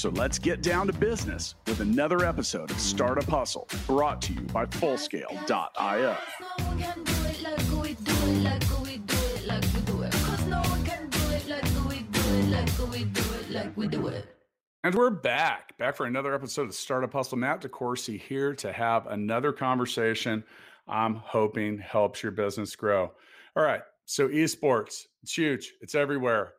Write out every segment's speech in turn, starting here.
So let's get down to business with another episode of Startup Hustle brought to you by Fullscale.io. And we're back, back for another episode of Startup Hustle. Matt DeCoursey here to have another conversation I'm hoping helps your business grow. All right, so esports, it's huge, it's everywhere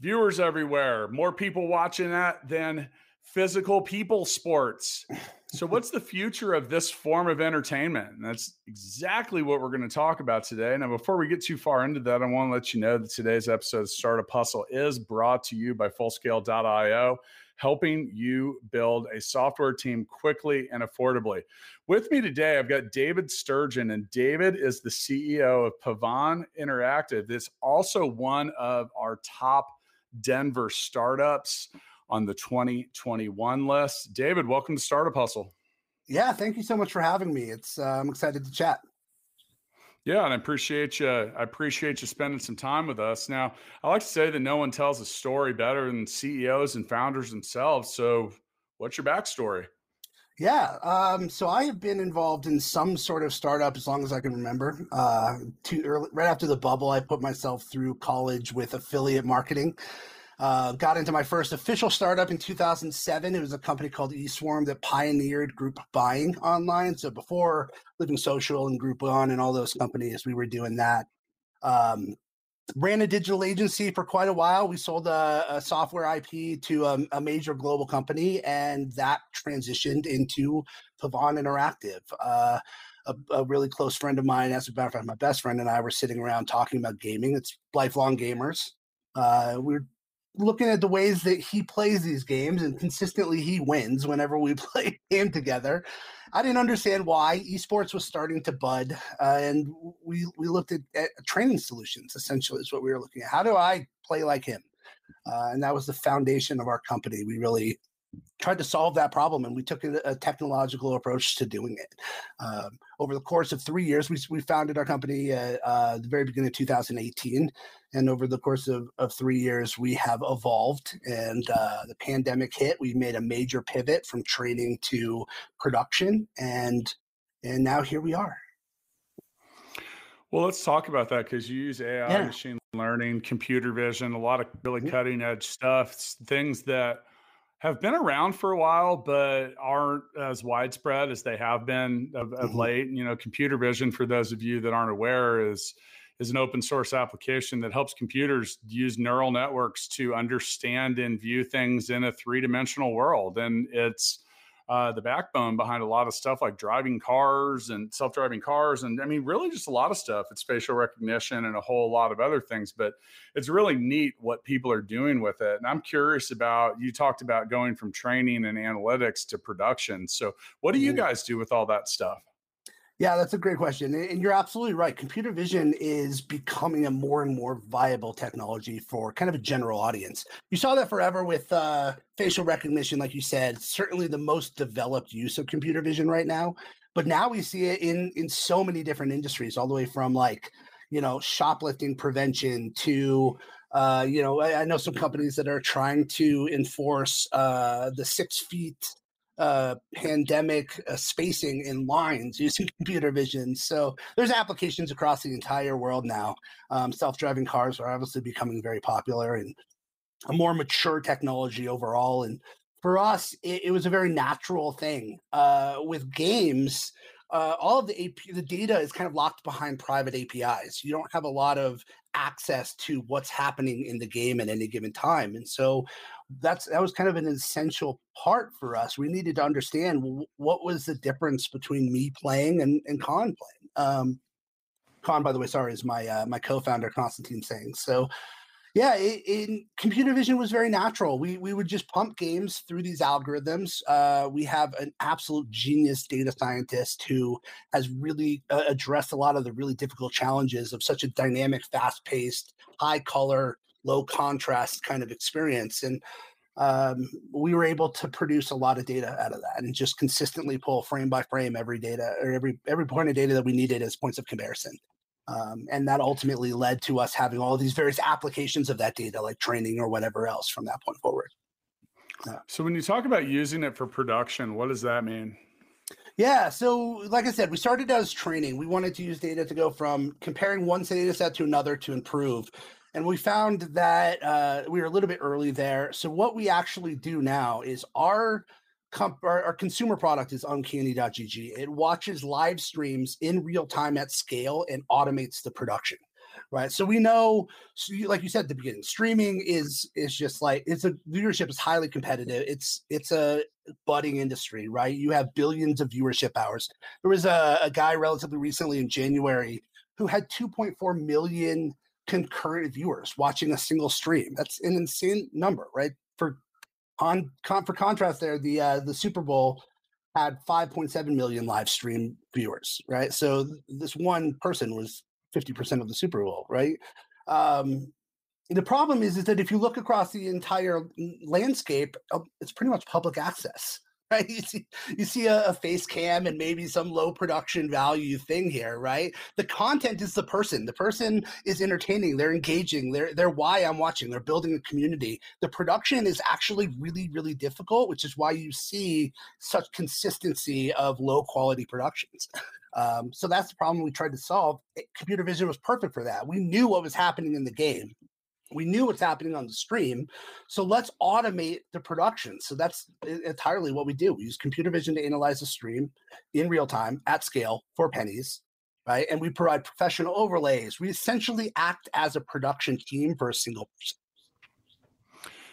viewers everywhere, more people watching that than physical people sports. So, what's the future of this form of entertainment? And that's exactly what we're going to talk about today. Now, before we get too far into that, I want to let you know that today's episode of Startup Hustle is brought to you by Fullscale.io, helping you build a software team quickly and affordably. With me today, I've got David Sturgeon, and David is the CEO of Pavon Interactive. It's also one of our top Denver startups on the 2021 list. David, welcome to Startup Hustle. Yeah, thank you so much for having me. It's uh, I'm excited to chat. Yeah, and I appreciate you. I appreciate you spending some time with us. Now, I like to say that no one tells a story better than CEOs and founders themselves. So, what's your backstory? Yeah, um, so I have been involved in some sort of startup as long as I can remember. Uh, early, right after the bubble, I put myself through college with affiliate marketing. Uh, got into my first official startup in 2007. It was a company called eSwarm that pioneered group buying online. So before Living Social and Groupon and all those companies, we were doing that. Um, ran a digital agency for quite a while. We sold a, a software IP to a, a, major global company, and that transitioned into Pavon Interactive. Uh, a, a, really close friend of mine, as a matter of fact, my best friend and I were sitting around talking about gaming. It's lifelong gamers. Uh, we are looking at the ways that he plays these games, and consistently he wins whenever we play game together. I didn't understand why esports was starting to bud, uh, and we we looked at, at, training solutions. Essentially, is what we were looking at. How do I play like him? Uh, and that was the foundation of our company. We really tried to solve that problem and we took a, a technological approach to doing it. Um, over the course of three years, we, we founded our company at uh, the very beginning of 2018. And over the course of, of three years, we have evolved. And uh, the pandemic hit, we made a major pivot from training to production. And, and now here we are. Well, let's talk about that because you use AI, yeah. machine learning, computer vision, a lot of really mm-hmm. cutting edge stuff, things that have been around for a while, but aren't as widespread as they have been of, of mm-hmm. late. You know, computer vision, for those of you that aren't aware, is is an open source application that helps computers use neural networks to understand and view things in a three dimensional world, and it's uh, the backbone behind a lot of stuff like driving cars and self-driving cars and i mean really just a lot of stuff. It's facial recognition and a whole lot of other things but it's really neat what people are doing with it. And i'm curious about you talked about going from training and analytics to production. So what do you mm-hmm. guys do with all that stuff yeah, that's a great question. And you're absolutely right. Computer vision is becoming a more and more viable technology for kind of a general audience. You saw that forever with uh, facial recognition, like you said, certainly the most developed use of computer vision right now. But now we see it in in so many different industries, all the way from like, you know, shoplifting prevention to uh, you know, I, I, know some companies that are trying to enforce uh, the six feet uh, pandemic uh, spacing in lines using computer vision. So there's applications across the entire world now. Um, self-driving cars are obviously becoming very popular and a more mature technology overall. And for us, it, it was a very natural thing. Uh, with games, uh, all of the AP, the data is kind of locked behind private APIs. You don't have a lot of access to what's happening in the game at any given time, and so that's that was kind of an essential part for us. We needed to understand what was the difference between me playing and and Con playing. Um, Con, by the way, sorry, is my uh, my co-founder Constantine saying so. Yeah, it, in computer vision was very natural. We we would just pump games through these algorithms. Uh, we have an absolute genius data scientist who has really uh, addressed a lot of the really difficult challenges of such a dynamic, fast-paced, high color, low contrast kind of experience. And um, we were able to produce a lot of data out of that and just consistently pull frame by frame every data or every every point of data that we needed as points of comparison. Um, and that ultimately led to us having all these various applications of that data, like training or whatever else from that point forward. So, when you talk about using it for production, what does that mean? Yeah, so like I said, we started as training. We wanted to use data to go from comparing one data set to another to improve. And we found that uh, we were a little bit early there. So, what we actually do now is our comp- our, our, consumer product is uncanny.gg. It watches live streams in real time at scale and automates the production. Right. So we know, so you, like you said at the beginning, streaming is is just like it's a viewership is highly competitive. It's it's a budding industry, right? You have billions of viewership hours. There was a, a guy relatively recently in January who had 2.4 million concurrent viewers watching a single stream. That's an insane number, right? For on con, for contrast, there the uh, the Super Bowl had 5.7 million live stream viewers, right? So this one person was 50% of the Super Bowl, right? Um, the problem is, is that if you look across the entire landscape, uh, it's pretty much public access, right? You see, you see a, a, face cam and maybe some low production value thing here, right? The content is the person. The person is entertaining. They're engaging. They're they're why I'm watching. They're building a community. The production is actually really really difficult, which is why you see such consistency of low quality productions. Um, so that's the problem we tried to solve. Computer vision was perfect for that. We knew what was happening in the game we knew what's happening on the stream so let's automate the production. So that's entirely what we do. We use computer vision to analyze the stream in real time at scale for pennies right? And we provide professional overlays. We essentially act as a production team for a single person.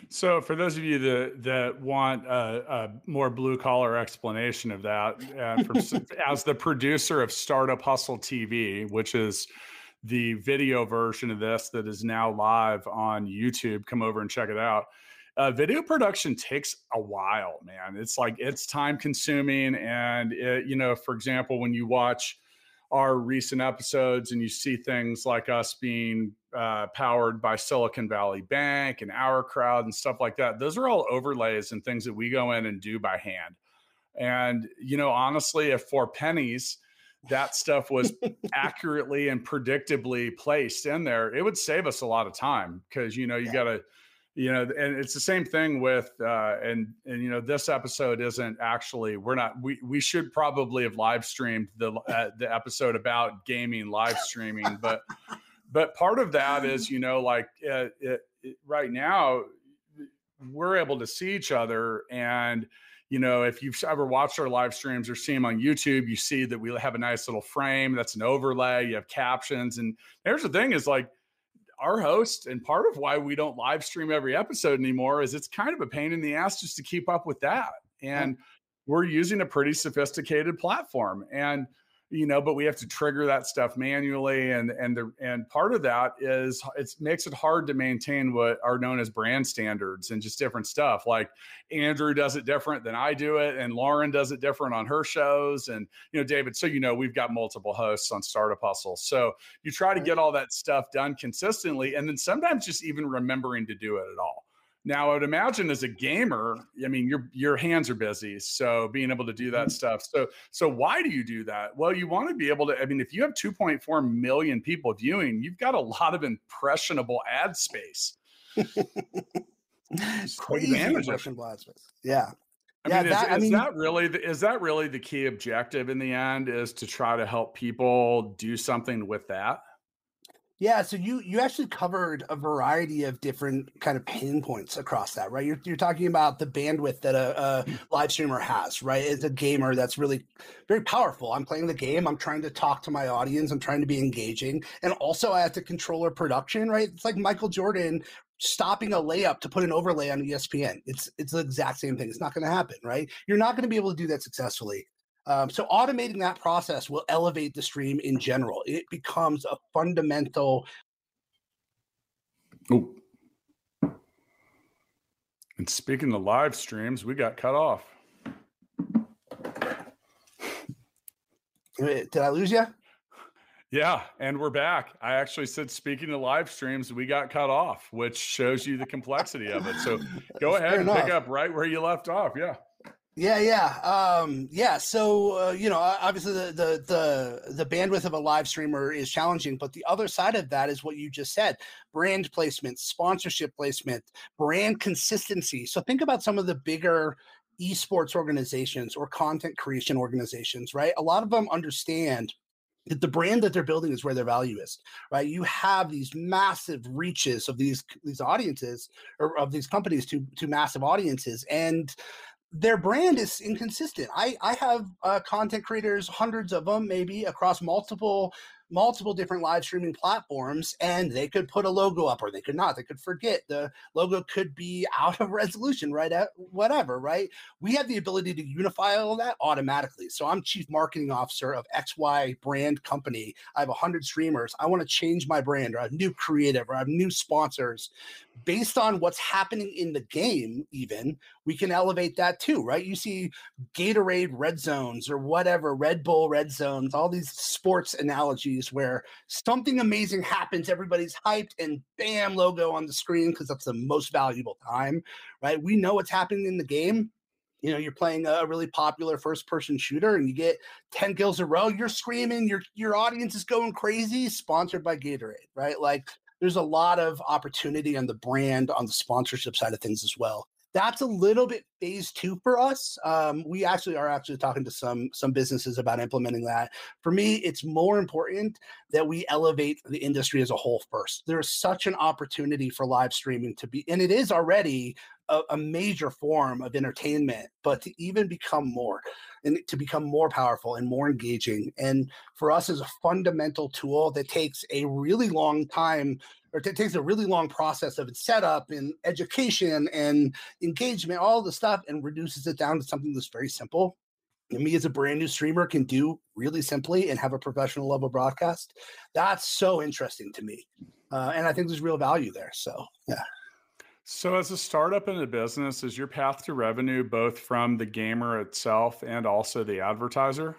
So, for those of you that that want a, a more blue collar explanation of that, uh, as the producer of Startup Hustle TV, which is the video version of this that is now live on YouTube. Come over and check it out. Uh, video production takes a while, man. It's like it's time consuming. And, it, you know, for example, when you watch our recent episodes and you see things like us being uh, powered by Silicon Valley Bank and Our Crowd and stuff like that, those are all overlays and things that we go in and do by hand. And, you know, honestly, if for pennies, that stuff was accurately and predictably placed in there, it would save us a lot of time because you know you yeah. got to, you know, and it's the same thing with uh, and and you know this episode isn't actually we're not we we should probably have live streamed the uh, the episode about gaming live streaming, but but part of that is you know like uh, it, it, right now we're able to see each other and you know, if you've ever watched our live streams or seen them on YouTube, you see that we have a nice little frame that's an overlay. You have captions. And there's the thing is like our host, and part of why we don't live stream every episode anymore is it's kind of a pain in the ass just to keep up with that. And we're using a pretty sophisticated platform. And you know but we have to trigger that stuff manually and and the and part of that is it makes it hard to maintain what are known as brand standards and just different stuff. Like andrew does it different than i do it and lauren does it different on her shows and you know david so you know we've got multiple hosts on startup hustle. So you try to get all that stuff done consistently and then sometimes just even remembering to do it at all now, I would imagine as a gamer, I mean, your your hands are busy, so being able to do that mm-hmm. stuff. So, so why do you do that? Well, you want to be able to. I mean, if you have 2.4 million people viewing, you've got a lot of impressionable ad space. Crazy impressionable ad space. Yeah. I yeah, mean, that, is, I mean, that really the, is that really the key objective in the end? Is to try to help people do something with that? Yeah, so you you actually covered a variety of different kind of pain points across that, right? You're, you're talking about the bandwidth that a, a live streamer has, right? As a gamer, that's really very powerful. I'm playing the game. I'm trying to talk to my audience. I'm trying to be engaging, and also I have to control our production, right? It's like Michael Jordan stopping a layup to put an overlay on ESPN. It's it's the exact same thing. It's not going to happen, right? You're not going to be able to do that successfully. Um, so automating that process will elevate the stream in general. It becomes a fundamental. Oh, And speaking of live streams, we got cut off. Did I lose you? Yeah, and we're back. I actually said, speaking of live streams, we got cut off, which shows you the complexity of it. So go ahead and enough. pick up right where you left off. Yeah. Yeah, yeah, um, yeah. So uh, you know, obviously the, the the the bandwidth of a live streamer is challenging, but the other side of that is what you just said: brand placement, sponsorship placement, brand consistency. So think about some of the bigger esports organizations or content creation organizations, right? A lot of them understand that the brand that they're building is where their value is right you have these massive reaches of these these audiences or of these companies to to massive audiences and their brand is inconsistent. I I have uh, content creators, hundreds of them, maybe across multiple multiple different live streaming platforms and they could put a logo up or they could not they could forget. The logo could be out of resolution right at whatever right? We have the ability to unify all that automatically. So i'm chief marketing officer of xy brand company. I have 100 streamers. I want to change my brand. Or have new creative or i have new sponsors. Based on what's happening in the game even we can elevate that too right? You see gatorade red zones or whatever red bull red zones all these sports analogies where something amazing happens everybody's hyped and bam logo on the screen because that's the most valuable time right? We know what's happening in the game. You know you're playing a really popular first person shooter and you get 10 kills in a row you're screaming your your audience is going crazy sponsored by gatorade right? Like there's a lot of opportunity on the brand on the sponsorship side of things as well that's a little bit phase two for us um, we actually are actually talking to some some businesses about implementing that for me it's more important that we elevate the industry as a whole first there's such an opportunity for live streaming to be and it is already a, a, major form of entertainment, but to even become more and to become more powerful and more engaging. And for us as a fundamental tool that takes a really long time or it takes a really long process of its setup and education and engagement, all the stuff, and reduces it down to something that's very simple. And me as a brand new streamer can do really simply and have a professional level broadcast. That's so interesting to me. Uh, and I think there's real value there. So, yeah. So, as a startup in a business, is your path to revenue both from the gamer itself and also the advertiser?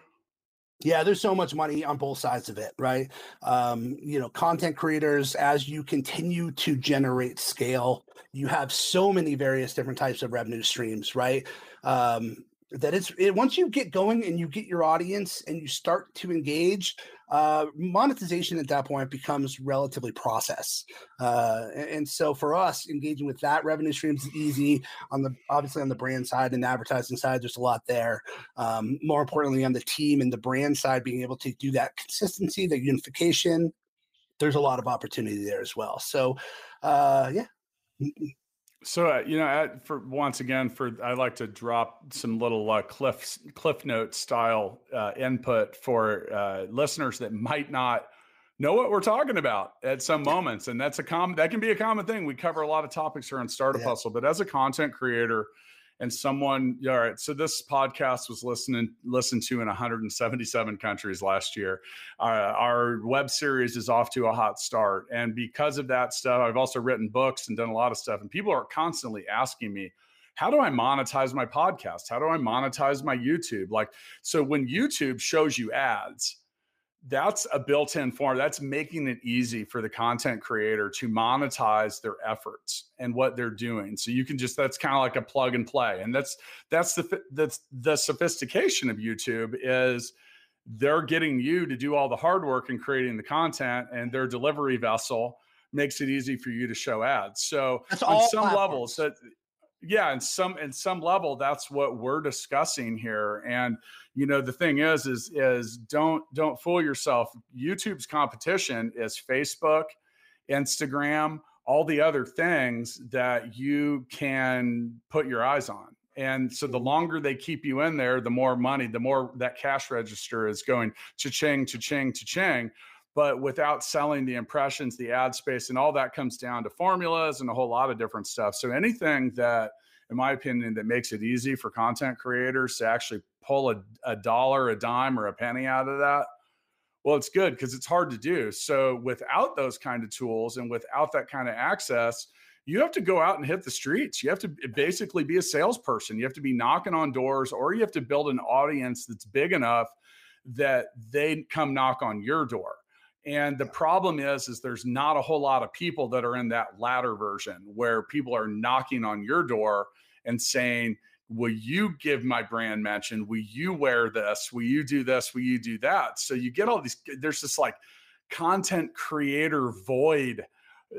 Yeah, there's so much money on both sides of it, right? Um, you know, content creators, as you continue to generate scale, you have so many various different types of revenue streams, right? Um, that it's it, once you get going and you get your audience and you start to engage uh, monetization at that point becomes relatively process. Uh, and, and, so for us engaging with that revenue streams is easy on the obviously on the brand side and advertising side there's a lot there. Um, more importantly on the team and the brand side being able to do that consistency the unification there's a lot of opportunity there as well. So uh, yeah so uh, you know, for once again, for I like to drop some little uh, cliff cliff note style uh, input for uh, listeners that might not know what we're talking about at some moments, and that's a common that can be a common thing. We cover a lot of topics here on Startup yeah. Hustle, but as a content creator, and someone all right so this podcast was listening listened to in 177 countries last year uh, our web series is off to a hot start and because of that stuff i've also written books and done a lot of stuff and people are constantly asking me how do I monetize my podcast? How do I monetize my YouTube? Like, so when YouTube shows you ads, that's a built-in form that's making it easy for the content creator to monetize their efforts and what they're doing. So you can just that's kind of like a plug and play. And that's that's the that's the sophistication of youtube is they're getting you to do all the hard work in creating the content and their delivery vessel makes it easy for you to show ads. So that's on some platforms. levels that yeah and some in some level that's what we're discussing here and you know the thing is is is don't don't fool yourself youtube's competition is facebook instagram all the other things that you can put your eyes on and so the mm-hmm. longer they keep you in there the more money the more that cash register is going cha-ching cha-ching cha-ching but without selling the impressions, the ad space, and all that comes down to formulas and a whole lot of different stuff. So anything that, in my opinion, that makes it easy for content creators to actually pull a, a dollar, a dime, or a penny out of that, well, it's good because it's hard to do. So without those kind of tools and without that kind of access, you have to go out and hit the streets. You have to basically be a salesperson. You have to be knocking on doors, or you have to build an audience that's big enough that they come knock on your door. And the problem is, is there's not a whole lot of people that are in that latter version where people are knocking on your door and saying, will you give my brand mention? Will you wear this? Will you do this? Will you do that? So you get all these, there's this like content creator void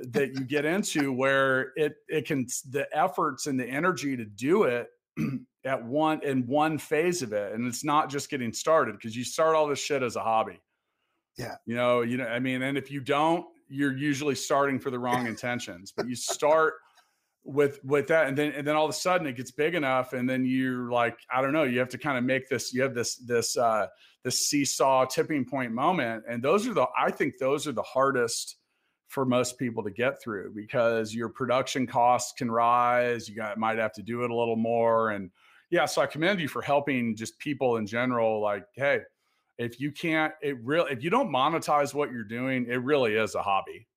that you get into where it it can the efforts and the energy to do it at one in one phase of it and it's not just getting started because you start all this shit as a hobby yeah you know you know i mean and if you don't you're usually starting for the wrong intentions but you start with with that and then and then all of a sudden it gets big enough and then you're like i don't know you have to kind of make this you have this this uh this seesaw tipping point moment and those are the i think those are the hardest for most people to get through because your production costs can rise. You got might have to do it a little more. And yeah, so I commend you for helping just people in general. Like, hey, if you can't, it really, if you don't monetize what you're doing, it really is a hobby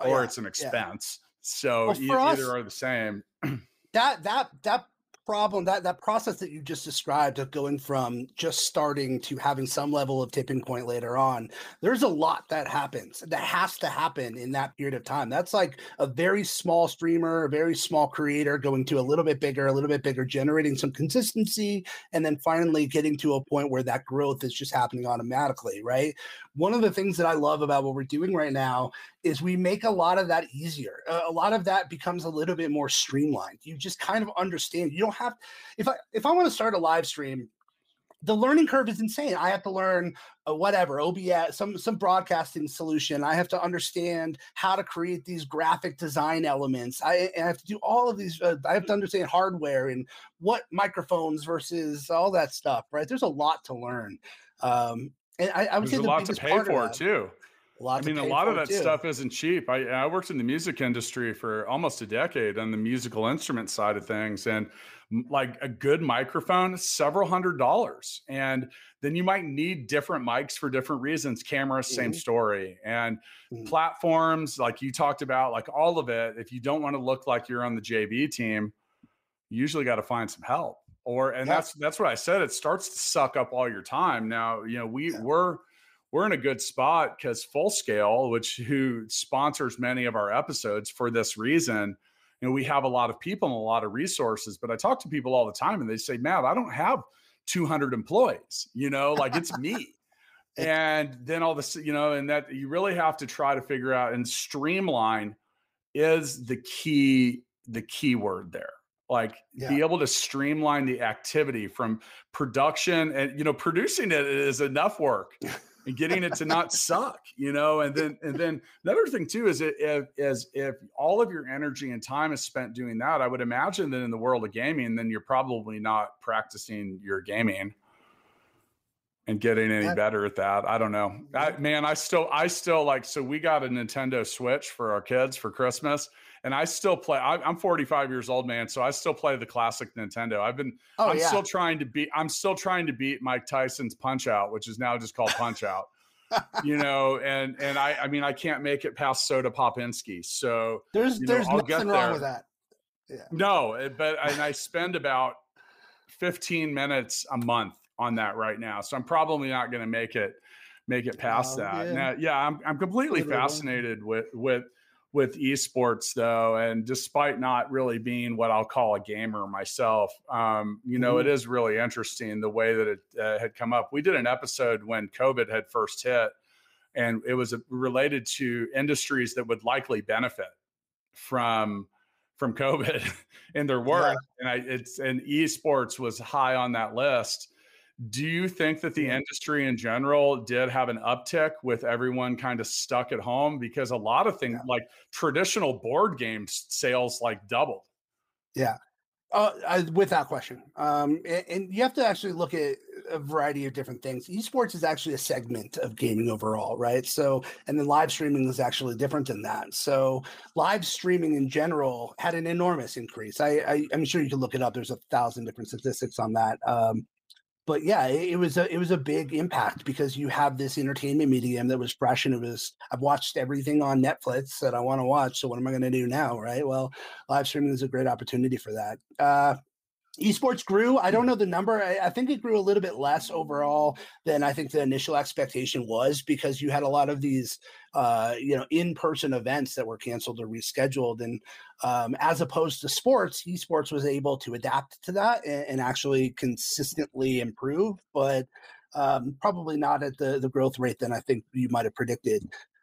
oh, or yeah, it's an expense. Yeah. So well, e- us, either are the same. that that that problem that that process that you just described of going from just starting to having some level of tipping point later on there's a lot that happens that has to happen in that period of time that's like a very small streamer a very small creator going to a little bit bigger a little bit bigger generating some consistency and then finally getting to a point where that growth is just happening automatically right one of the things that i love about what we're doing right now is we make a lot of that easier. a lot of that becomes a little bit more streamlined. You just kind of understand. You don't have if I if I want to start a live stream, the learning curve is insane. I have to learn uh, whatever OBS, some some broadcasting solution. I have to understand how to create these graphic design elements. I, I have to do all of these. Uh, I have to understand hardware and what microphones versus all that stuff. Right? There's a lot to learn. Um, and I, I would There's say a lot to pay for too. I mean, a lot of that too. stuff isn't cheap. I, I worked in the music industry for almost a decade on the musical instrument side of things, and like a good microphone, several hundred dollars. And then you might need different mics for different reasons. Cameras, mm-hmm. same story. And mm-hmm. platforms, like you talked about, like all of it. If you don't want to look like you're on the JV team, you usually got to find some help. Or and yeah. that's that's what I said. It starts to suck up all your time. Now, you know, we yeah. we're we're in a good spot because Full Scale, which who sponsors many of our episodes for this reason, you know, we have a lot of people and a lot of resources. But I talk to people all the time, and they say, "Matt, I don't have 200 employees. You know, like it's me." and then all this, you know, and that you really have to try to figure out and streamline is the key the key word there like yeah. be able to streamline the activity from production and you know producing it is enough work and getting it to not suck, you know. And then and then another thing too is it if, is if all of your energy and time is spent doing that, I would imagine that in the world of gaming, then you're probably not practicing your gaming and getting any better at that. I don't know. I, man, I still I still like so we got a Nintendo Switch for our kids for Christmas and I still play. I, am 45 years old, man, so I still play the classic Nintendo. I've been, oh, I'm yeah. still trying to beat. I'm still trying to beat Mike Tyson's Punch Out, which is now just called Punch Out. you know, and and I, I mean, I can't make it past Soda Popinski. So there's you know, there's I'll nothing wrong with that. Yeah. No, eh, but and I spend about 15 minutes a month on that right now, so I'm probably not going to make it make it past oh, that. Yeah. Now, yeah, I'm I'm completely fascinated with with with esports though and despite not really being what i'll call a gamer myself um, you know mm-hmm. it is really interesting the way that it uh, had come up we did an episode when covid had first hit and it was related to industries that would likely benefit from from covid in their work yeah. and i it's and esports was high on that list do you think that the industry in general did have an uptick with everyone kind of stuck at home? Because a lot of things yeah. like traditional board game sales like doubled. Yeah. Uh, I, without question. Um, and, and, you have to actually look at a variety of different things. Esports is actually a segment of gaming overall, right? So, and then live streaming is actually different than that. So, live streaming in general had an enormous increase. I, I am sure you can look it up. There's a thousand different statistics on that. Um, but yeah, it, was a it was a big impact because you have this entertainment medium that was fresh and it was I've watched everything on Netflix that I want to watch. So what am I going to do now, right? Well, live streaming is a great opportunity for that. Uh, esports grew. I don't know the number. I, I, think it grew a little bit less overall than i think the initial expectation was because you had a lot of these uh, you know in-person events that were canceled or rescheduled. And um, as opposed to sports esports was able to adapt to that and, and actually consistently improve but um, probably not at the the growth rate than i think you might have predicted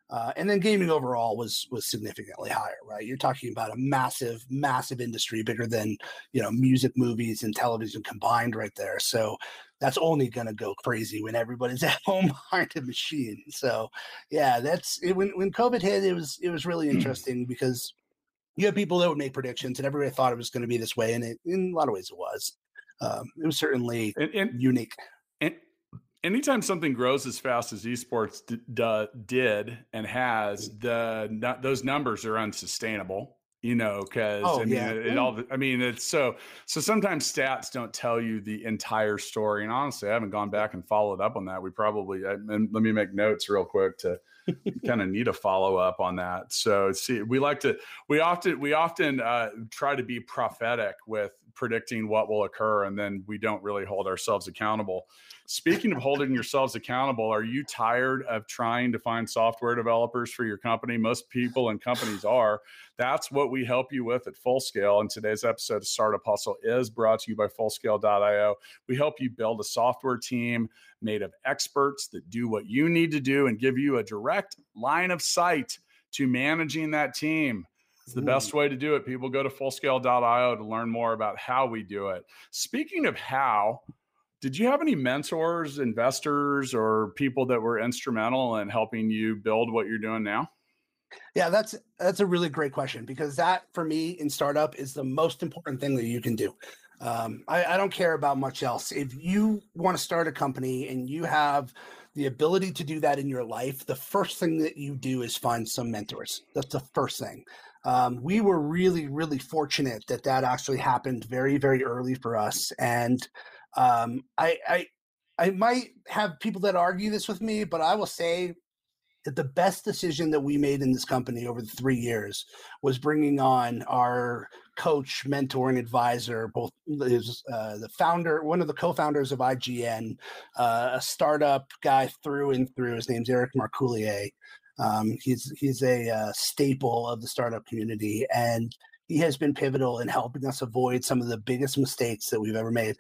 uh, and then gaming overall was was significantly higher, right? You're talking about a massive, massive industry, bigger than you know music, movies, and television combined, right there. So that's only going to go crazy when everybody's at home behind a machine. So yeah, that's it, when when COVID hit, it was it was really interesting because you have people that would make predictions, and everybody thought it was going to be this way, and it, in a lot of ways it was. Um, it was certainly and, and, unique. Anytime something grows as fast as esports d- d- did and has, the those numbers are unsustainable. You know, because oh, I mean, yeah. it, it, all. I mean, it's so. So sometimes stats don't tell you the entire story. And honestly, I haven't gone back and followed up on that. We probably. I, and let me make notes real quick to kind of need a follow up on that. So see, we like to. We often we often uh, try to be prophetic with predicting what will occur, and then we don't really hold ourselves accountable. Speaking of holding yourselves accountable, are you tired of trying to find software developers for your company? Most people and companies are. That's what we help you with at Fullscale. And today's episode of Startup Hustle is brought to you by Fullscale.io. We help you build a software team made of experts that do what you need to do and give you a direct line of sight to managing that team. It's the best way to do it. People go to fullscale.io to learn more about how we do it. Speaking of how, did you have any mentors, investors, or people that were instrumental in helping you build what you're doing now? Yeah, that's that's a really great question because that for me in startup is the most important thing that you can do. Um, I, I don't care about much else. If you want to start a company and you have the ability to do that in your life, the first thing that you do is find some mentors. That's the first thing. Um, we were really, really fortunate that that actually happened very, very early for us, and um, I, I I might have people that argue this with me, but I will say that the best decision that we made in this company over the three years was bringing on our coach, mentor, and advisor. Both is uh, the founder, one of the co-founders of IGN, uh, a startup guy through and through. His name's Eric Marcoullier. Um, he's he's a uh, staple of the startup community, and he has been pivotal in helping us avoid some of the biggest mistakes that we've ever made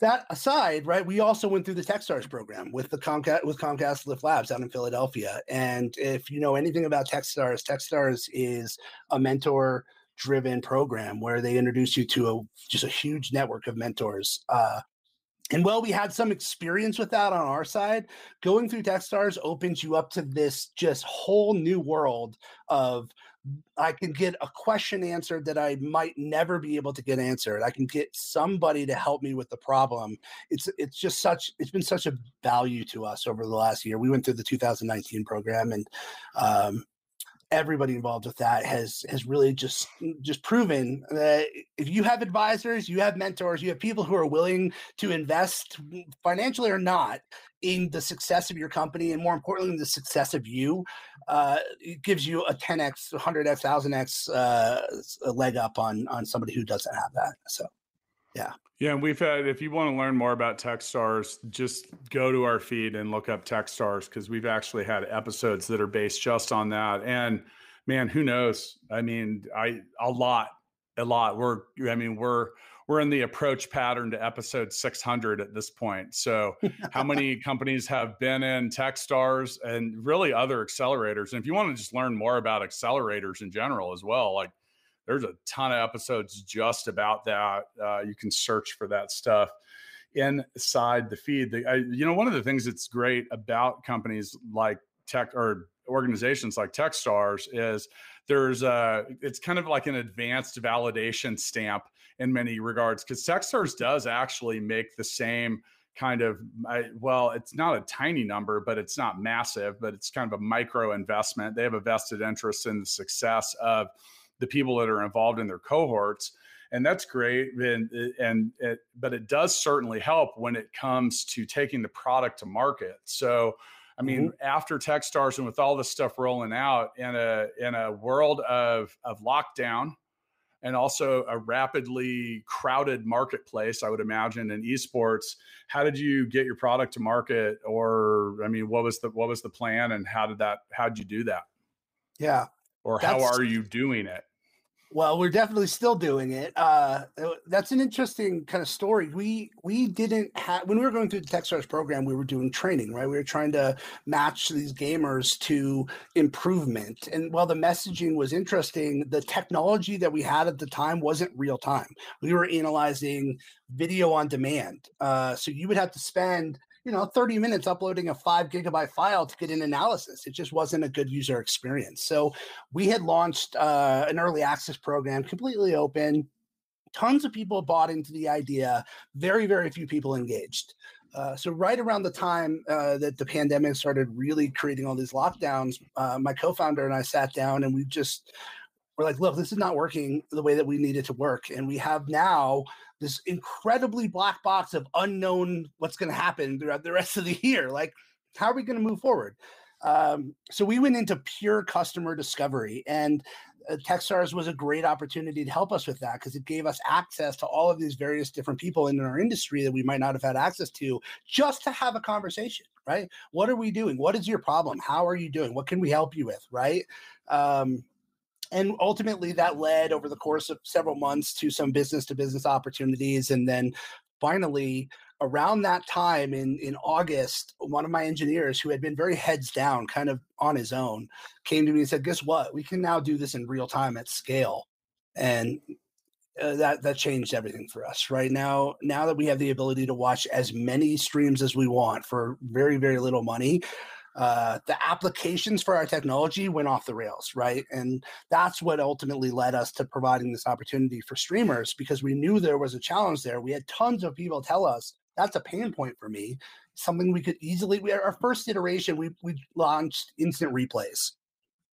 that aside, right, we also went through the TechStars program with the Comcast with Comcast Lift Labs out in Philadelphia. And if you know anything about TechStars, TechStars is a mentor driven program where they introduce you to a just a huge network of mentors. Uh, and while we had some experience with that on our side, going through TechStars opens you up to this just whole new world of I can get a question answered that I might never be able to get answered. I can get somebody to help me with the problem. It's it's just such it's been such a value to us over the last year. We went through the 2019 program and um, everybody involved with that has has really just just proven that if you have advisors, you have mentors, you have people who are willing to invest financially or not in the success of your company, and more importantly, the success of you, uh, it gives you a 10x, 100x, 1000x uh, leg up on on somebody who doesn't have that. So, yeah. Yeah, and we've had. If you want to learn more about TechStars, just go to our feed and look up TechStars because we've actually had episodes that are based just on that. And man, who knows? I mean, I a lot, a lot. We're, I mean, we're we're in the approach pattern to episode 600 at this point. So, how many companies have been in TechStars and really other accelerators? And if you want to just learn more about accelerators in general as well, like there's a ton of episodes just about that. Uh, you can search for that stuff inside the feed. The, I, you know, one of the things that's great about companies like tech or organizations like TechStars is there's a it's kind of like an advanced validation stamp in many regards because TechStars does actually make the same kind of well it's not a tiny number but it's not massive but it's kind of a micro investment they have a vested interest in the success of the people that are involved in their cohorts. and that's great. And and it, but it does certainly help when it comes to taking the product to market. So. I mean, mm-hmm. after TechStars and with all this stuff rolling out in a in a world of of lockdown, and also a rapidly crowded marketplace, I would imagine, in esports. How did you get your product to market, or I mean, what was the what was the plan, and how did that how did you do that? Yeah, or how are you doing it? Well, we're definitely still doing it. Uh, that's an interesting kind of story. We we didn't have when we were going through the TechStars program, we were doing training, right? We were trying to match these gamers to improvement. And while the messaging was interesting, the technology that we had at the time wasn't real time. We were analyzing video on demand. Uh, so you would have to spend you know 30 minutes uploading a five gigabyte file to get an analysis. It just wasn't a good user experience. So we had launched uh, an early access program completely open. Tons of people bought into the idea. Very very few people engaged. Uh, so right around the time uh, that the pandemic started really creating all these lockdowns uh, my co-founder and i sat down and we just we're like, look, this is not working the way that we need it to work. And we have now this incredibly black box of unknown what's going to happen throughout the rest of the year. Like, how are we going to move forward? Um, so we went into pure customer discovery, and uh, Techstars was a great opportunity to help us with that because it gave us access to all of these various different people in our industry that we might not have had access to just to have a conversation, right? What are we doing? What is your problem? How are you doing? What can we help you with, right? Um, and ultimately that led over the course of several months to some business to business opportunities. And then finally around that time in in august one of my engineers who had been very heads down kind of on his own came to me and said guess what? We can now do this in real time at scale. And uh, that that changed everything for us right? Now now that we have the ability to watch as many streams as we want for very very little money uh, the applications for our technology went off the rails, right? And that's what ultimately led us to providing this opportunity for streamers because we knew there was a challenge there. We had tons of people tell us that's a pain point for me. Something we could easily. We, our first iteration, we we launched instant replays.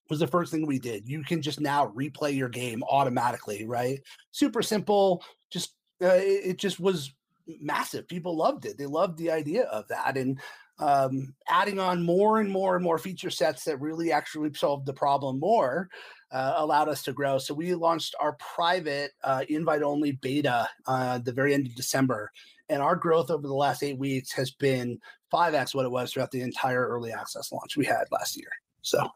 Was the first thing we did. You can just now replay your game automatically, right? Super simple. Just uh, it, it just was massive. People loved it. They loved the idea of that, and um, adding on more and more and more feature sets that really actually solved the problem more uh, allowed us to grow. So we launched our private uh, invite only beta uh, the very end of December. And our growth over the last eight weeks has been 5x what it was throughout the entire early access launch we had last year. So.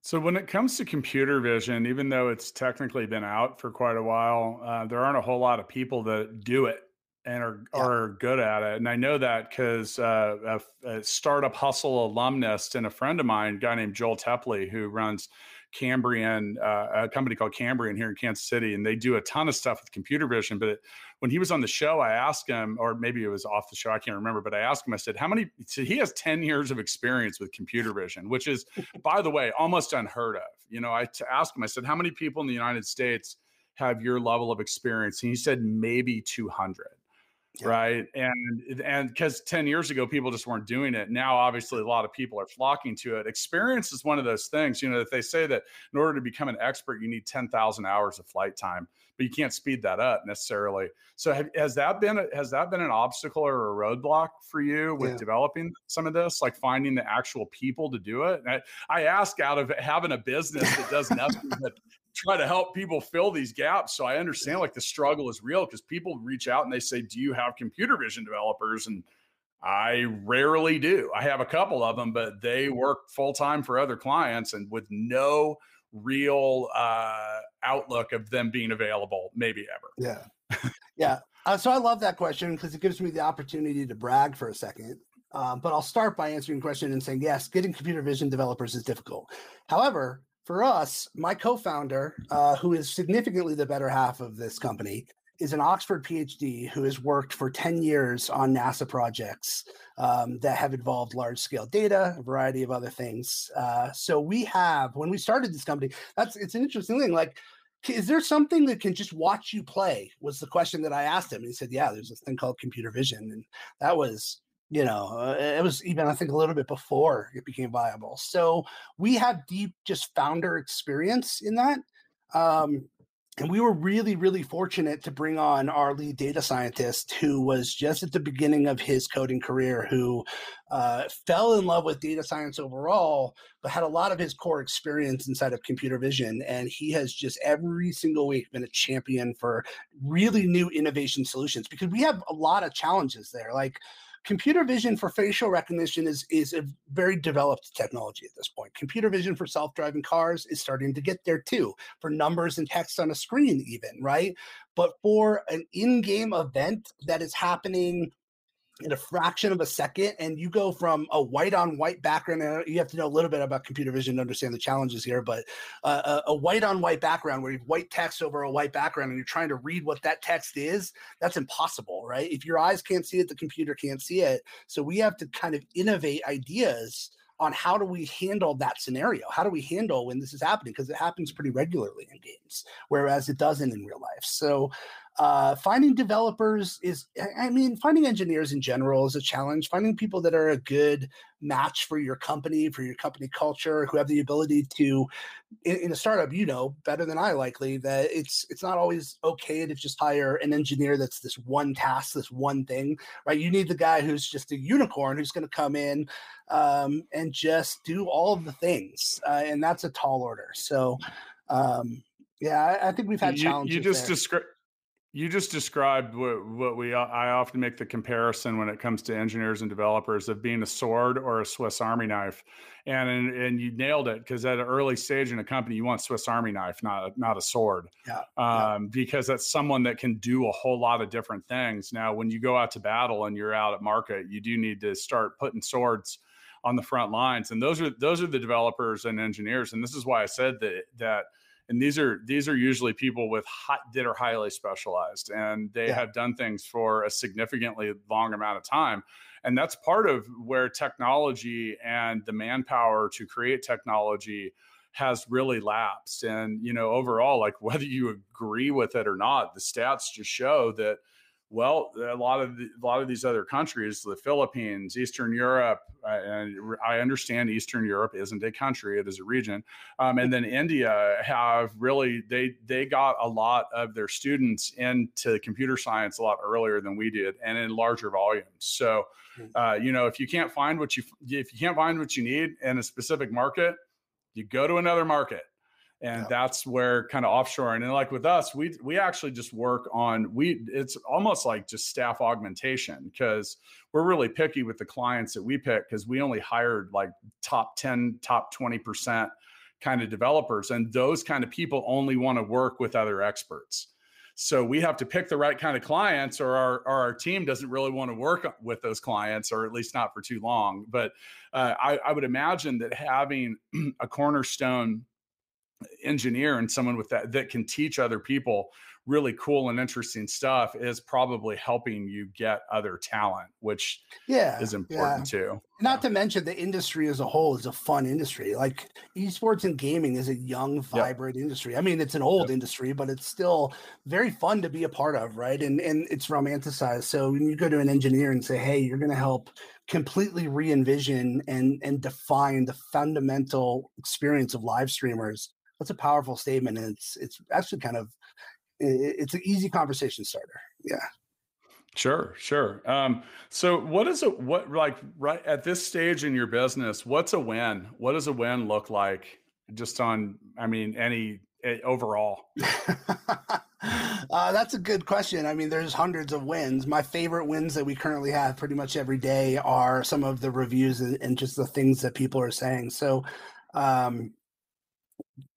So when it comes to computer vision, even though it's technically been out for quite a while, uh, there aren't a whole lot of people that do it and are yeah. are good at it. And I know that because uh, a, a, startup hustle alumnus and a friend of mine, a guy named Joel Tepley, who runs Cambrian, uh, a company called Cambrian here in Kansas City, and they do a ton of stuff with computer vision. But it, when he was on the show, I asked him, or maybe it was off the show, I can't remember, but I asked him, I said, How many? So he has 10 years of experience with computer vision, which is, by the way, almost unheard of. You know, I asked him, I said, How many people in the United States have your level of experience? And he said, Maybe 200 yeah. right? And and because 10 years ago people just weren't doing it. Now obviously a lot of people are flocking to it. Experience is one of those things you know that they say that in order to become an expert you need 10,000 hours of flight time but you can't speed that up necessarily. So have, has that been a, has that been an obstacle or a roadblock for you with yeah. developing some of this like finding the actual people to do it? I, I ask out of having a business that does nothing but try to help people fill these gaps. So I understand like the struggle is real because people reach out and they say, Do you have computer vision developers? And I rarely do. I have a couple of them, but they work full time for other clients and with no real uh, outlook of them being available, maybe ever. Yeah. Yeah. Uh, so I love that question because it gives me the opportunity to brag for a second. Um, but I'll start by answering the question and saying, yes, getting computer vision developers is difficult. However, for us, my co-founder, uh, who is significantly the better half of this company, is an Oxford PhD who has worked for 10 years on NASA projects um, that have involved large scale data, a variety of other things. Uh, so we have, when we started this company, that's it's an interesting thing. Like, is there something that can just watch you play? Was the question that I asked him. And he said, Yeah, there's this thing called computer vision. And that was you know uh, it was even i think a little bit before it became viable. So we have deep just founder experience in that um, and we were really really fortunate to bring on our lead data scientist who was just at the beginning of his coding career who uh, fell in love with data science overall but had a lot of his core experience inside of computer vision and he has just every single week been a champion for really new innovation solutions because we have a lot of challenges there. Like computer vision for facial recognition is is a very developed technology at this point. Computer vision for self-driving cars is starting to get there too, for numbers and text on a screen even, right? But for an in-game event that is happening in a fraction of a second and you go from a white on white background and you have to know a little bit about computer vision to understand the challenges here but uh, a, a, white on white background where you have white text over a white background and you're trying to read what that text is that's impossible right? If your eyes can't see it the computer can't see it. So we have to kind of innovate ideas on how do we handle that scenario? How do we handle when this is happening? Because it happens pretty regularly in games whereas it doesn't in real life. So uh, finding developers is i mean finding engineers in general is a challenge. Finding people that are a good match for your company for your company culture who have the ability to in, in, a startup you know better than i likely that it's it's not always okay to just hire an engineer that's this one task this one thing right? You need the guy who's just a unicorn who's going to come in um, and just do all of the things uh, and that's a tall order. So um, yeah I, I, think we've had you, challenges you just described you just described what, what we I often make the comparison when it comes to engineers and developers of being a sword or a Swiss Army knife, and and, and you nailed it because at an early stage in a company you want Swiss Army knife, not not a sword, yeah, um, yeah. because that's someone that can do a whole lot of different things. Now, when you go out to battle and you're out at market, you do need to start putting swords on the front lines, and those are those are the developers and engineers, and this is why I said that that and these are these are usually people with high, that are highly specialized and they yeah. have done things for a significantly long amount of time and that's part of where technology and the manpower to create technology has really lapsed and you know overall like whether you agree with it or not the stats just show that well, a lot of the, a lot of these other countries, the Philippines, Eastern Europe, uh, and I understand Eastern Europe isn't a country; it is a region. Um, and then India have really they they got a lot of their students into computer science a lot earlier than we did, and in larger volumes. So, hmm. uh, you know, if you can't find what you if you can't find what you need in a specific market, you go to another market and yeah. that's where kind of offshoring and like with us we we actually just work on we it's almost like just staff augmentation because we're really picky with the clients that we pick because we only hired like top 10 top 20% kind of developers and those kind of people only want to work with other experts so we have to pick the right kind of clients or our, or our team doesn't really want to work with those clients or at least not for too long but uh, I, I would imagine that having a cornerstone engineer and someone with that that can teach other people really cool and interesting stuff is probably helping you get other talent which yeah is important yeah. too not to mention the industry as a whole is a fun industry like esports and gaming is a young vibrant yep. industry i mean it's an old yep. industry but it's still very fun to be a part of right and and it's romanticized so when you go to an engineer and say hey you're going to help completely re-envision and and define the fundamental experience of live streamers that's a powerful statement, and it's it's actually kind of it's an easy conversation starter. Yeah. Sure, sure. Um, so what is a what like right at this stage in your business, what's a win? What does a win look like just on I mean any eh, overall? uh, that's a good question. I mean, there's hundreds of wins. My favorite wins that we currently have pretty much every day are some of the reviews and, and just the things that people are saying. So, um,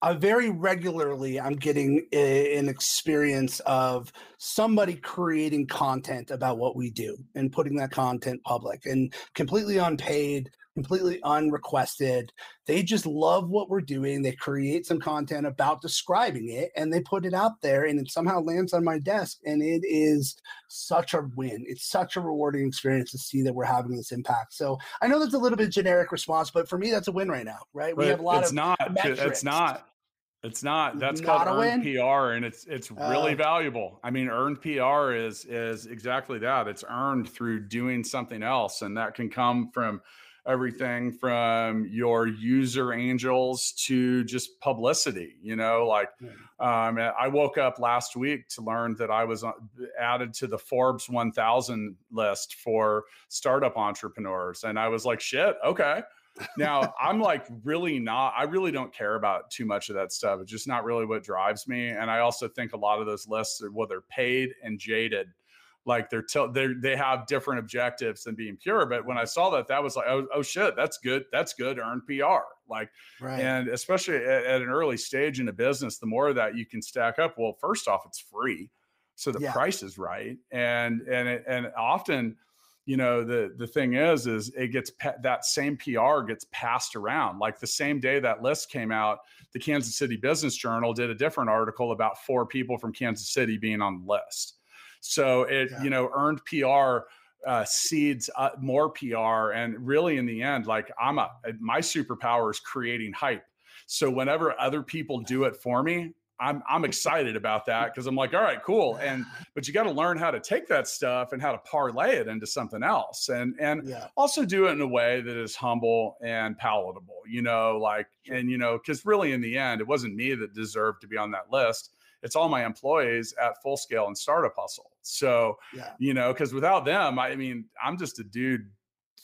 I very regularly I'm getting a, an experience of somebody creating content about what we do and putting that content public and completely unpaid completely unrequested. They just love what we're doing. They create some content about describing it and they put it out there and it somehow lands on my desk. And it is such a win. It's such a rewarding experience to see that we're having this impact. So I know that's a little bit generic response, but for me, that's a win right now, right? But we have a lot it's of not, metrics. It's not. It's not. That's not called earned win? PR, and it's it's really uh, valuable. I mean, earned PR is is exactly that. It's earned through doing something else, and that can come from everything from your user angels to just publicity. You know, like um, I woke up last week to learn that I was uh, added to the Forbes 1000 list for startup entrepreneurs. And I was like, shit, okay now i'm like really not i really don't care about too much of that stuff it's just not really what drives me and i also think a lot of those lists are well they're paid and jaded like they're they they have different objectives than being pure. But when i saw that that was like oh, oh shit that's good that's good earned pr like right. and especially at, at, an early stage in a business the more that you can stack up well first off it's free. So the yeah. price is right. And and it, and often you know the the thing is is it gets that same pr gets passed around. Like the same day that list came out the kansas city business journal did a different article about four people from kansas city being on the list so it yeah. you know earned pr uh, seeds uh, more pr and really in the end like i'm a my superpower is creating hype so whenever other people do it for me I'm I'm excited about that because I'm like, all right, cool. And but you got to learn how to take that stuff and how to parlay it into something else, and and yeah. also do it in a way that is humble and palatable. You know, like and you know, because really in the end, it wasn't me that deserved to be on that list. It's all my employees at Full Scale and Startup Hustle. So yeah. you know, because without them, I mean, I'm just a dude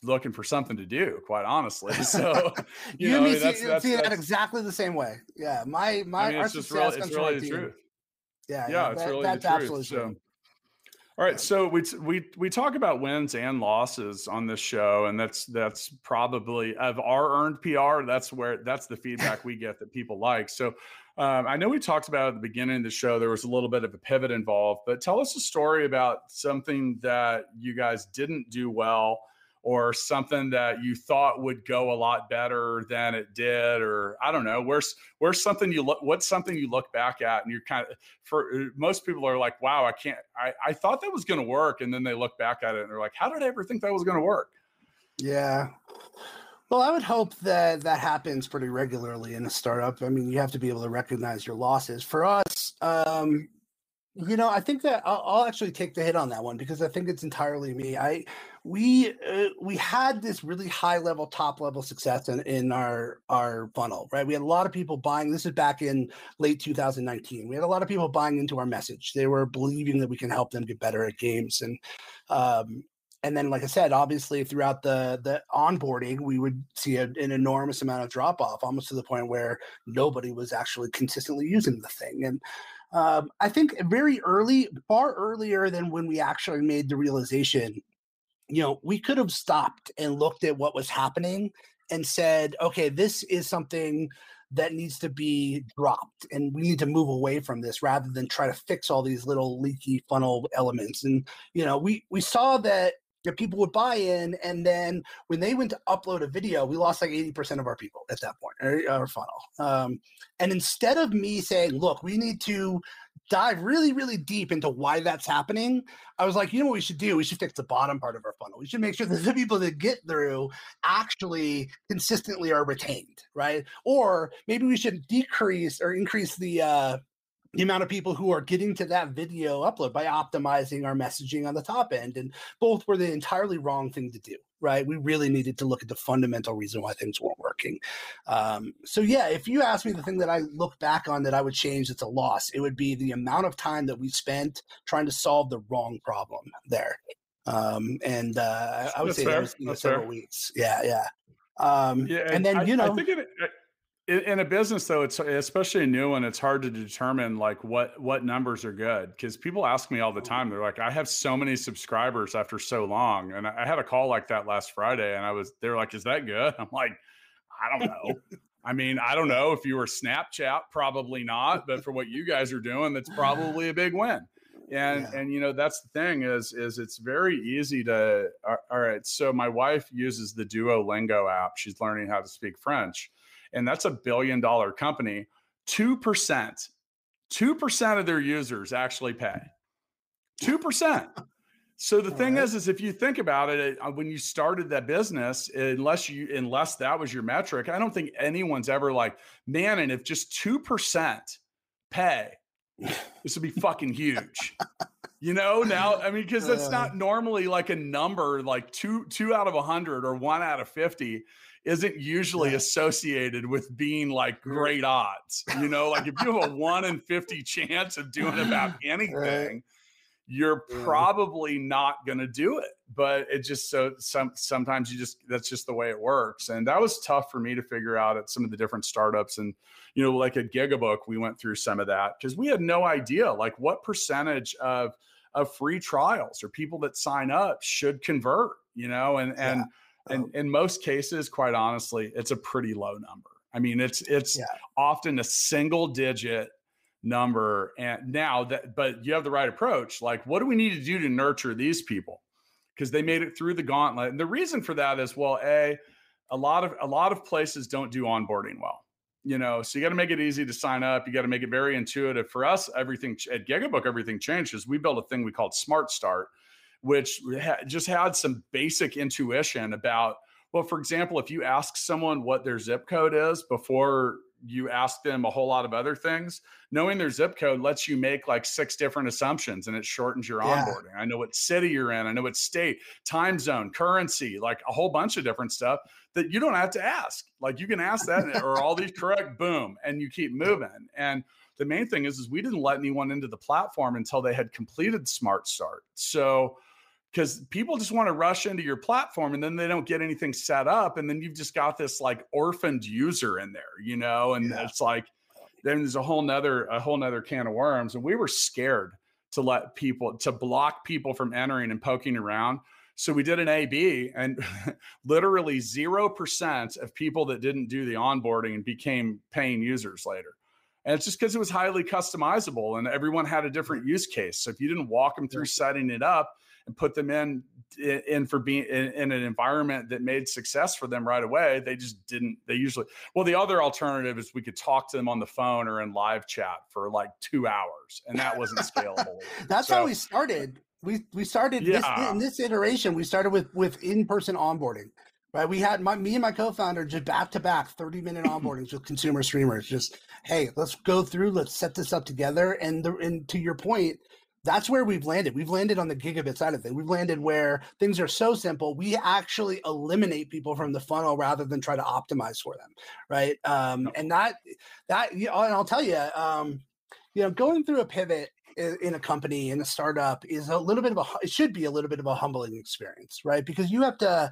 looking for something to do, quite honestly. So you, you know, see, that's, that's, see that's, that exactly the same way. Yeah, my my I mean, it's just really, it's really the truth. Yeah, yeah, yeah it's that, really that's the truth. Absolutely so, all right, so we we we talk about wins and losses on this show, and that's that's probably of our earned PR. That's where that's the feedback we get that people like. So um, I know we talked about at the beginning of the show there was a little bit of a pivot involved, but tell us a story about something that you guys didn't do well or something that you thought would go a lot better than it did or i don't know where's where's something you look what's something you look back at and you're kind of for most people are like wow i can't i, I thought that was going to work and then they look back at it and they're like how did i ever think that was going to work? Yeah well, I would hope that that happens pretty regularly in a startup. I mean, you have to be able to recognize your losses. For us, um, you know, I think that I'll, I'll, actually take the hit on that one because I think it's entirely me. I we uh, we had this really high level, top level success in, in our our funnel, right? We had a lot of people buying. This is back in late 2019. We had a lot of people buying into our message. They were believing that we can help them get better at games, and um, and then, like I said, obviously throughout the the onboarding, we would see a, an enormous amount of drop off, almost to the point where nobody was actually consistently using the thing, and um, I think very early, far earlier than when we actually made the realization, you know, we could have stopped and looked at what was happening and said, okay, this is something that needs to be dropped and we need to move away from this rather than try to fix all these little leaky funnel elements. And you know we we saw that people would buy in. And then when they went to upload a video, we lost like 80% of our people at that point, our, funnel. Um, and instead of me saying, look, we need to dive really, really deep into why that's happening, I was like, you know what we should do? We should fix the bottom part of our funnel. We should make sure that the people that get through actually consistently are retained, right? Or maybe we should decrease or increase the uh, the amount of people who are getting to that video upload by optimizing our messaging on the top end. And both were the entirely wrong thing to do, right? We really needed to look at the fundamental reason why things weren't working. Um, so, yeah, if you ask me the thing that I look back on that I would change that's a loss, it would be the amount of time that we spent trying to solve the wrong problem there. Um, and uh, I would that's say fair. that was you know, several fair. weeks. Yeah, yeah. Um, yeah, and, and then, you know, I think it, in a business though it's especially a new one it's hard to determine like what what numbers are good because people ask me all the mm-hmm. time they're like i have so many subscribers after so long and i had a call like that last friday and i was they're like is that good? I'm like i don't know. I mean i don't know if you were snapchat probably not but for what you guys are doing that's probably a big win. And yeah. and you know that's the thing is is it's very easy to all right so my wife uses the duolingo app she's learning how to speak french and that's a billion dollar company, 2%, 2% of their users actually pay. 2%. So the All thing right. is, is if you think about it, uh, when you started that business, unless you, unless that was your metric, I don't think anyone's ever like, man, and if just 2% pay, this would be fucking huge. You know, now I mean, because that's not normally like a number, like two two out of a hundred or one out of fifty isn't usually associated with being like great odds. You know, like if you have a one in 50 chance of doing about anything, right. you're probably not going to do it. But it just so some sometimes you just that's just the way it works. And that was tough for me to figure out at some of the different startups. And, you know, like at Gigabook, we went through some of that because we had no idea like what percentage of of free trials or people that sign up should convert, you know, and and yeah and um, in most cases, quite honestly, it's a pretty low number. I mean, it's it's yeah. often a single digit number. And now that, but you have the right approach. Like, what do we need to do to nurture these people? Because they made it through the gauntlet. And the reason for that is, well, a a lot of a lot of places don't do onboarding well. You know, so you got to make it easy to sign up. You got to make it very intuitive. For us, everything at Gigabook, everything changes. We built a thing we called Smart Start, which ha- just had some basic intuition about well for example if you ask someone what their zip code is before you ask them a whole lot of other things knowing their zip code lets you make like six different assumptions and it shortens your yeah. onboarding. I know what city you're in i know what state time zone currency like a whole bunch of different stuff that you don't have to ask. Like you can ask that or all these correct boom and you keep moving. And the main thing is is we didn't let anyone into the platform until they had completed smart start. So because people just want to rush into your platform and then they don't get anything set up and then you've just got this like orphaned user in there you know? And yeah. it's like then there's a whole nother a whole nother can of worms and we were scared to let people to block people from entering and poking around. So we did an ab and literally 0% of people that didn't do the onboarding and became paying users later. And it's just because it was highly customizable and everyone had a different use case. So if you didn't walk them through setting it up and put them in in for being in, in, an environment that made success for them right away they just didn't they usually well the other alternative is we could talk to them on the phone or in live chat for like two hours and that wasn't scalable that's so, how we started. We we started yeah. this, in this iteration we started with with in-person onboarding right? We had my me and my co-founder just back to back 30 minute onboardings with consumer streamers just hey let's go through let's set this up together. And the, and to your point that's where we've landed. We've landed on the gigabit side of things. We've landed where things are so simple. We actually eliminate people from the funnel rather than try to optimize for them, right? Um, and that that you know, and I'll tell you, um, you know, going through a pivot in a company in a startup is a little bit of a it should be a little bit of a humbling experience, right? Because you have to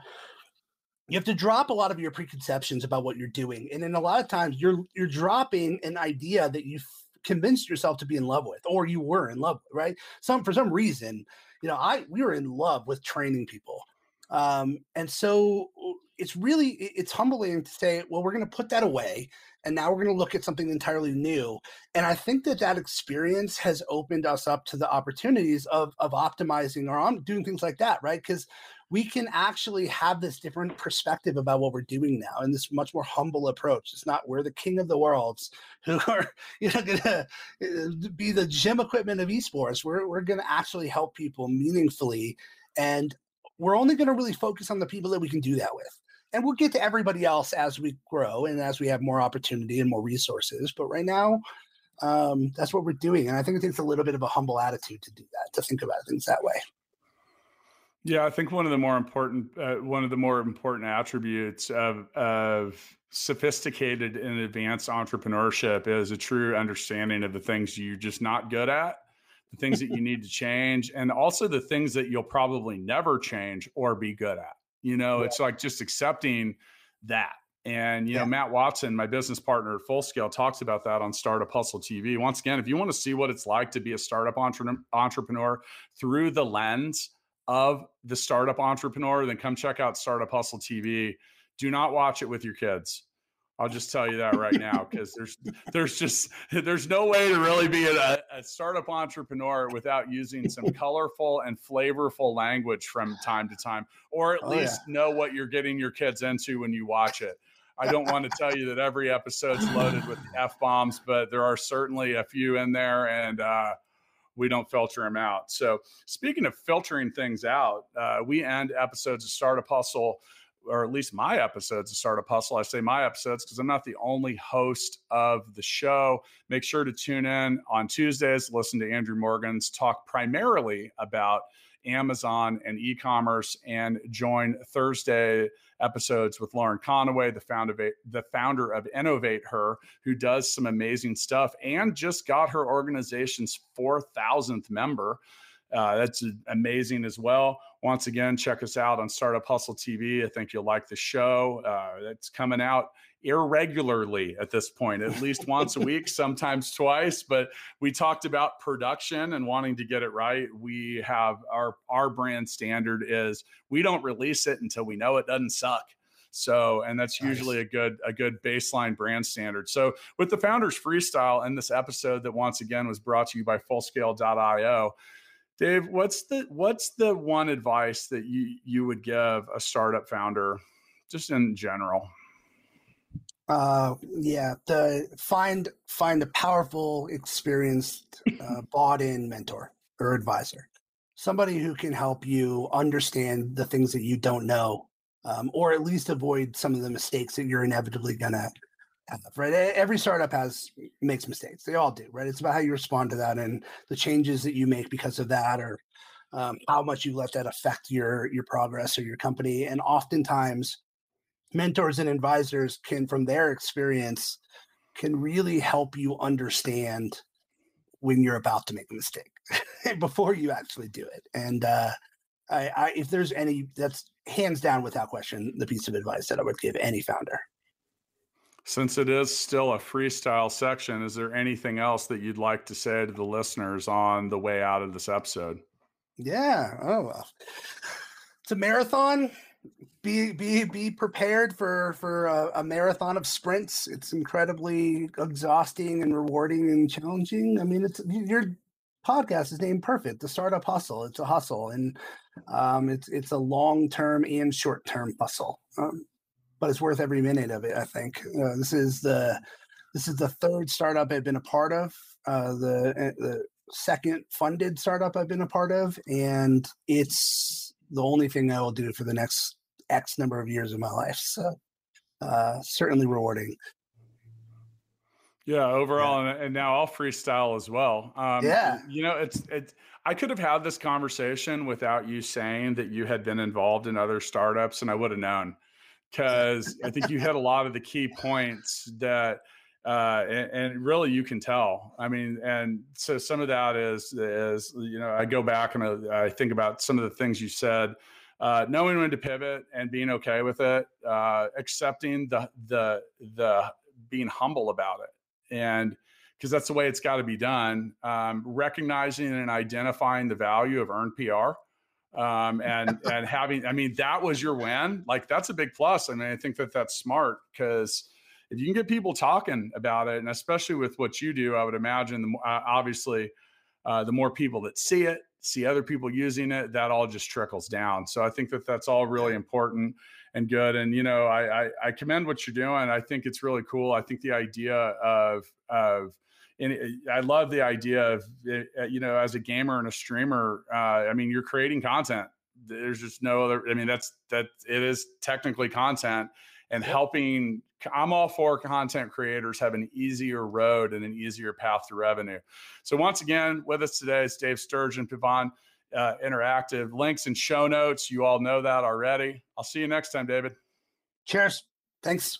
you have to drop a lot of your preconceptions about what you're doing and then a lot of times you're you're dropping an idea that you convinced yourself to be in love with, or you were in love with, right? Some for some reason, you know, I we were in love with training people. Um, and so it's really it's humbling to say, well, we're going to put that away, and now we're going to look at something entirely new. And I think that that experience has opened us up to the opportunities of of optimizing or doing things like that, right? Because we can actually have this different perspective about what we're doing now and this much more humble approach. It's not we're the king of the worlds who are you know going to uh, be the gym equipment of esports. We're we're going to actually help people meaningfully, and we're only going to really focus on the people that we can do that with. And we'll get to everybody else as we grow and as we have more opportunity and more resources. But right now, um, that's what we're doing. And I think it takes a little bit of a humble attitude to do that, to think about things that way. Yeah, I think one of the more important uh, one of the more important attributes of of sophisticated and advanced entrepreneurship is a true understanding of the things you're just not good at, the things that you need to change, and also the things that you'll probably never change or be good at. You know, yeah. it's like just accepting that. And you yeah. know, Matt Watson, my business partner at Full Scale, talks about that on Startup Hustle TV. Once again, if you want to see what it's like to be a startup entre- entrepreneur through the lens of the startup entrepreneur, then come check out Startup Hustle TV. Do not watch it with your kids. I'll just tell you that right now because there's there's just there's no way to really be a, a, startup entrepreneur without using some colorful and flavorful language from time to time, or at oh, least yeah. know what you're getting your kids into when you watch it. I don't want to tell you that every episode's loaded with f bombs, but there are certainly a few in there, and uh, we don't filter them out. So, speaking of filtering things out, uh, we end episodes of Startup Hustle or at least my episodes of Startup Hustle. I say my episodes because I'm not the only host of the show. Make sure to tune in on Tuesdays, listen to Andrew Morgans talk primarily about Amazon and e commerce, and join Thursday episodes with Lauren Conaway, the founder of, the founder of InnovateHER, who does some amazing stuff and just got her organization's 4,000th member. Uh, that's amazing as well. Once again, check us out on Startup Hustle TV. I think you'll like the show. Uh, it's coming out irregularly at this point, at least once a week, sometimes twice. But we talked about production and wanting to get it right. We have our our brand standard is we don't release it until we know it doesn't suck. So, and that's nice. usually a good a good baseline brand standard. So, with the founders freestyle and this episode that once again was brought to you by Fullscale.io, Dave, what's the what's the one advice that you you would give a startup founder, just in general? Uh, yeah, the find find a powerful, experienced, uh, bought in mentor or advisor, somebody who can help you understand the things that you don't know, um, or at least avoid some of the mistakes that you're inevitably gonna Right, every startup has makes mistakes. They all do. Right, it's about how you respond to that and the changes that you make because of that, or um, how much you let that affect your your progress or your company. And oftentimes mentors and advisors can from their experience can really help you understand when you're about to make a mistake before you actually do it and uh, I, I, if there's any that's hands down without question the piece of advice that i would give any founder since it is still a freestyle section is there anything else that you'd like to say to the listeners on the way out of this episode yeah oh well it's a marathon be be be prepared for for a, a, marathon of sprints. It's incredibly exhausting and rewarding and challenging. I mean, it's your podcast is named perfect. The startup hustle. It's a hustle, and um, it's it's a long term and short term hustle. Um, but it's worth every minute of it. I think uh, this is the this is the third startup I've been a part of. Uh, the uh, the second funded startup I've been a part of, and it's the only thing I will do for the next X number of years of my life. So uh, certainly rewarding. Yeah, overall, yeah. And, and, now I'll freestyle as well. Um, yeah, you know, it's it's. I could have had this conversation without you saying that you had been involved in other startups, and I would have known because I think you hit a lot of the key points that, uh, and, and, really you can tell. I mean, and so some of that is is you know I go back and I, I think about some of the things you said uh, knowing when to pivot and being okay with it, uh, accepting the the the being humble about it, and because that's the way it's got to be done. Um, recognizing and identifying the value of earned PR. Um, and and having, I mean, that was your win. Like that's a big plus. I mean, I think that that's smart because if you can get people talking about it, and especially with what you do, I would imagine the uh, obviously uh, the more people that see it, see other people using it, that all just trickles down. So I think that that's all really important and good. And you know, I I, I commend what you're doing. I think it's really cool. I think the idea of of and I love the idea of eh, you know as a gamer and a streamer. Uh, I mean, you're creating content. There's just no other. I mean, that's that it is technically content and yep. helping I'm all for content creators have an easier road and an easier path to revenue. So once again, with us today is Dave Sturgeon, Pivon uh, Interactive. Links and show notes. You all know that already. I'll see you next time, David. Cheers. Thanks.